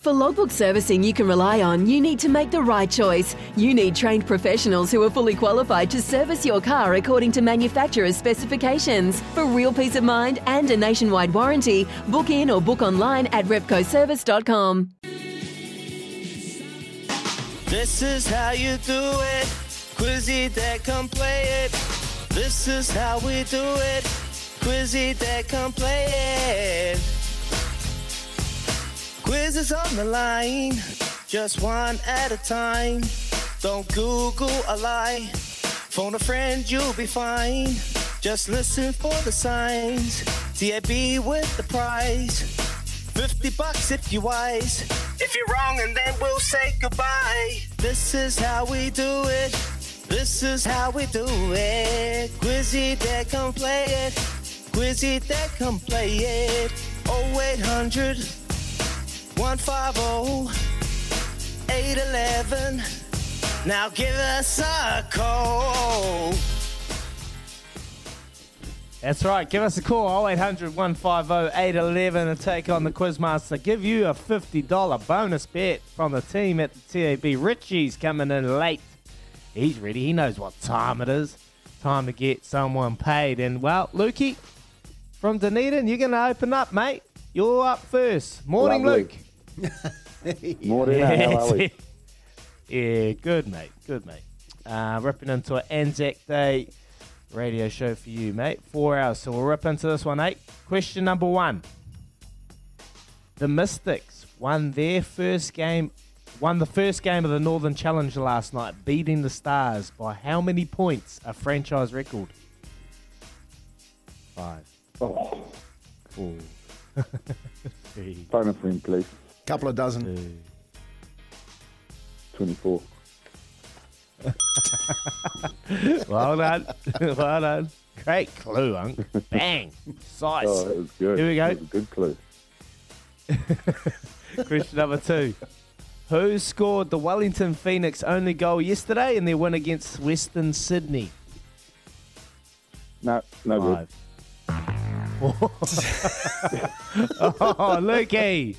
For logbook servicing you can rely on, you need to make the right choice. You need trained professionals who are fully qualified to service your car according to manufacturer's specifications. For real peace of mind and a nationwide warranty, book in or book online at repcoservice.com. This is how you do it. Quizzy that come play it. This is how we do it. Quizzy that come play it. Quiz is on the line, just one at a time. Don't Google a lie. Phone a friend, you'll be fine. Just listen for the signs. TAB with the prize. 50 bucks if you're wise. If you're wrong, and then we'll say goodbye. This is how we do it. This is how we do it. Quizzy that come play it. Quizzy that come play it. 0800 150 811. Now give us a call. That's right. Give us a call 0800 150 811 and take on the Quizmaster. Give you a $50 bonus bet from the team at the TAB. Richie's coming in late. He's ready. He knows what time it is. Time to get someone paid. And, well, Lukey from Dunedin, you're going to open up, mate. You're up first. Morning, Lovely. Luke. Morning, how are we? yeah, good, mate. Good, mate. Uh, ripping into an Anzac Day radio show for you, mate. Four hours. So we'll rip into this one, eight. Question number one. The Mystics won their first game, won the first game of the Northern Challenge last night, beating the Stars by how many points? A franchise record. Five, Oh, four, three, phone a friend, please. Couple of dozen. two. 24. Well done. well done. Great clue, Unc. Bang. Size. Oh, that was good. Here we go. That was a good clue. Question number two. Who scored the Wellington Phoenix only goal yesterday in their win against Western Sydney? No, no good. Five. oh, Lukey.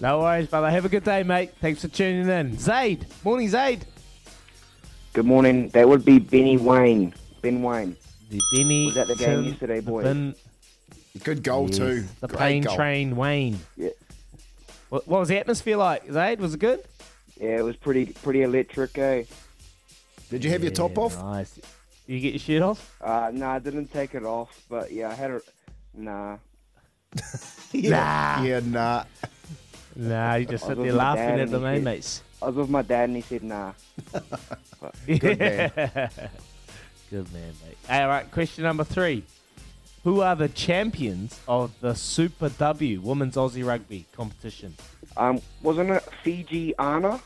No worries, brother. Have a good day, mate. Thanks for tuning in. Zaid. Morning, Zaid. Good morning. That would be Benny Waine. Ben Waine. The Benny. Was at the game Tim- yesterday, boys. Ben- Good goal yes, too. The Great plane goal. train Waine. Yeah. What, what was the atmosphere like, Zaid? Was it good? Yeah, it was pretty pretty electric, eh? Did you have your top off? Nice. You get your shirt off? Uh, no, I didn't take it off, but yeah, I had a. Nah. Yeah. Yeah, nah. Nah, you just I sit there laughing at the he main said- mates. I was with my dad and he said nah. Good man. Good man, mate. All right, question number three. Who are the champions of the Super W Women's Aussie Rugby competition? Um, wasn't it Fijiana?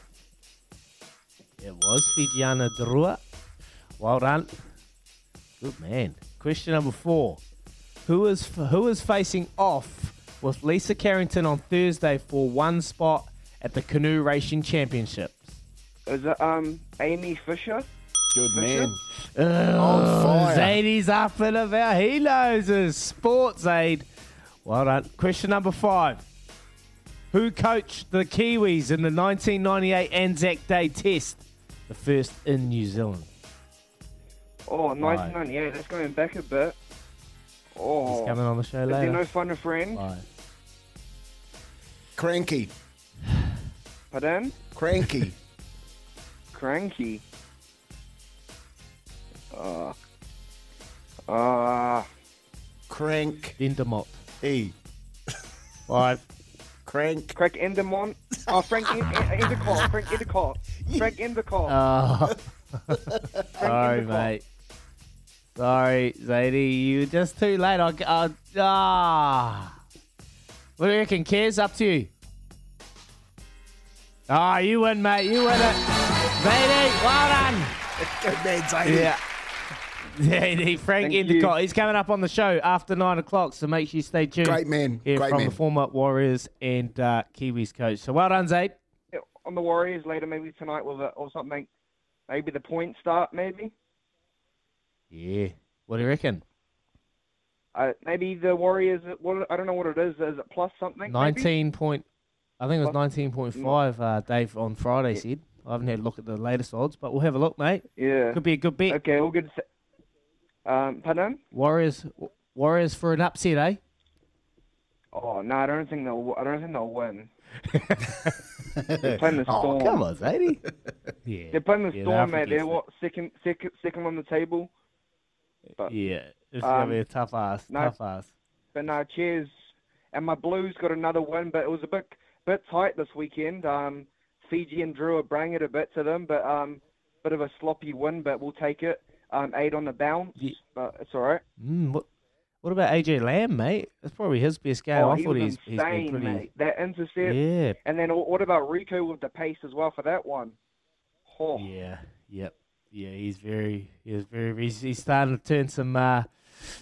It was Fijiana Drua. Well done. Good man. Question number four. Who is who is facing off with Lisa Carrington on Thursday for one spot at the Canoe Racing Championships? Is it um Aimee Fisher? Good man. Oh, On fire. Zadie's up and about. He knows his sports aid. Well done. Question number five. Who coached the Kiwis in the 1998 Anzac Day Test, the first in New Zealand? Oh, 1998. That's going back a bit. Oh, He's coming on the show is there later. no fun and friend? Bye. Cranky. Pardon? Cranky. Cranky. Uh, uh, Crank. Dendermott. E. Five. Crank. Craig Endermont. Oh, Frank En- En- Endacott. Frank Endacott. Frank Endacott. Oh. Sorry, Endacott. mate. Sorry, Zadie. You were just too late. I, I, ah. What do you reckon, Kez? Up to you. Ah, you win, mate. You win it. Zadie, well done. Good man, Zadie. Yeah. Zadie, Frank Thank Endacott. He's coming up on the show after nine o'clock, so make sure you stay tuned. Great man. Here Great from man. the former Warriors and uh, Kiwis coach. So well done, Zaid. On the Warriors later, maybe tonight with a, or something. Maybe the point start, maybe. Yeah. What do you reckon? Uh, maybe the Warriors. What I don't know what it is. Is it plus something? maybe? Nineteen point. I think it was nineteen point five. Uh, Dave on Friday said. I haven't had a look at the latest odds, but we'll have a look, mate. Yeah. Could be a good bet. Okay, all good. Um, pardon? Warriors, Warriors for an upset, eh? Oh no, I don't think they'll. I don't think they'll win. They're playing the Oh, Storm. come on, Zadie. yeah. They're playing the Yeah, Storm, they're mate. They're what second, second, second on the table. But Yeah, it's gonna Um, be a tough ass. no. Tough ass. but no, cheers. And my Blues got another win, but it was a bit bit tight this weekend. Um, Fijian Drua are bringing it a bit to them, but um, bit of a sloppy win, but we'll take it. Um, eight on the bounce, Ye- but it's all right. Mm, what? What about AJ Lam, mate? That's probably his best game. oh, I he thought he's, he's been insane, pretty. mate. That intercept, Yeah, and then what about Rico with the pace as well for that one? Oh, Yeah, yep, yeah. He's very, he's very. He's, he's starting to turn some uh,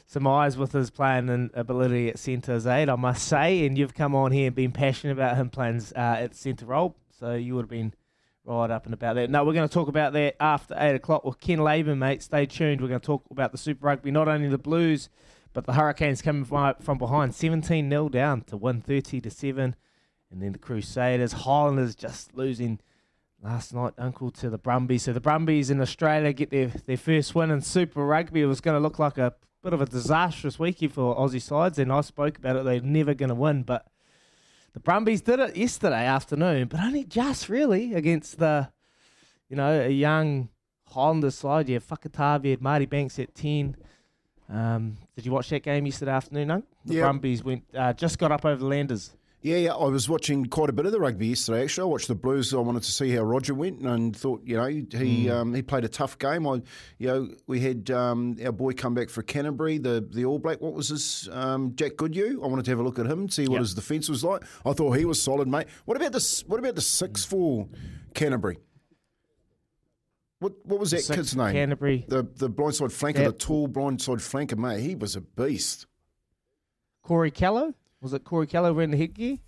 some eyes with his playing and ability at centre eight, I must say. And you've come on here and been passionate about him playing uh, at centre role, so you would have been right up and about that. No, we're going to talk about that after eight o'clock with Ken Laban, mate. Stay tuned. We're going to talk about the Super Rugby, not only the Blues, but the Hurricanes coming from, from behind, seventeen 0 down to one thirty to seven, and then the Crusaders, Highlanders just losing last night, Uncle, to the Brumbies. So the Brumbies in Australia get their, their first win in Super Rugby. It was going to look like a bit of a disastrous weekend for Aussie sides, and I spoke about it. They're never going to win, but the Brumbies did it yesterday afternoon, but only just really against the, you know, a young Highlanders side. You had Fakatava, you had Marty Banks at 10. Um, did you watch that game yesterday afternoon, Unc? The Yeah. Brumbies went uh, just got up over the Landers. Yeah, yeah. I was watching quite a bit of the rugby yesterday. Actually, I watched the Blues. I wanted to see how Roger went, and thought, you know, he um, he played a tough game. I, you know, we had um, our boy come back for Canterbury, the the All Black. What was his um, Jack Goodhue? I wanted to have a look at him, and see what Yep. his defence was like. I thought he was solid, mate. What about this? What about the six for Canterbury? What what was that kid's name? Canterbury. The the blindside flanker, Yep. the tall blindside flanker, mate. He was a beast. Corey Kellow? Was it Corey Kellow wearing the headgear?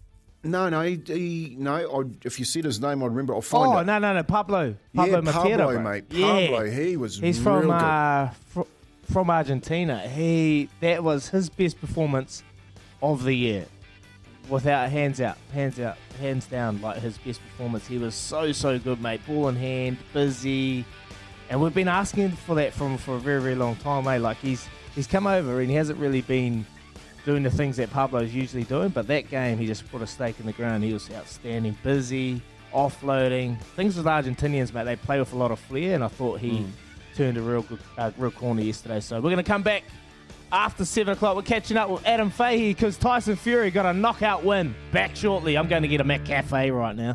No, no, he, he no. I, if you said his name, I'd remember. I'll find Oh it. no no no Pablo Pablo yeah, Matera, Pablo, bro. mate. Yeah. He was He's real from good. uh, fr- from Argentina. He that was his best performance of the year, without hands out, hands out, hands down. Like his best performance, he was so so good, mate. Ball in hand, busy, and we've been asking for that from for a very very long time, mate. Like he's he's come over and he hasn't really been doing the things that Pablo's usually doing, but that game he just put a stake in the ground. He was outstanding, busy, offloading. Things with Argentinians, mate, they play with a lot of flair, and I thought he turned a real good, uh, real corner yesterday. So we're going to come back after seven o'clock. We're catching up with Adam Fahey because Tyson Fury got a knockout win. Back shortly. I'm going to get a McCafe right now.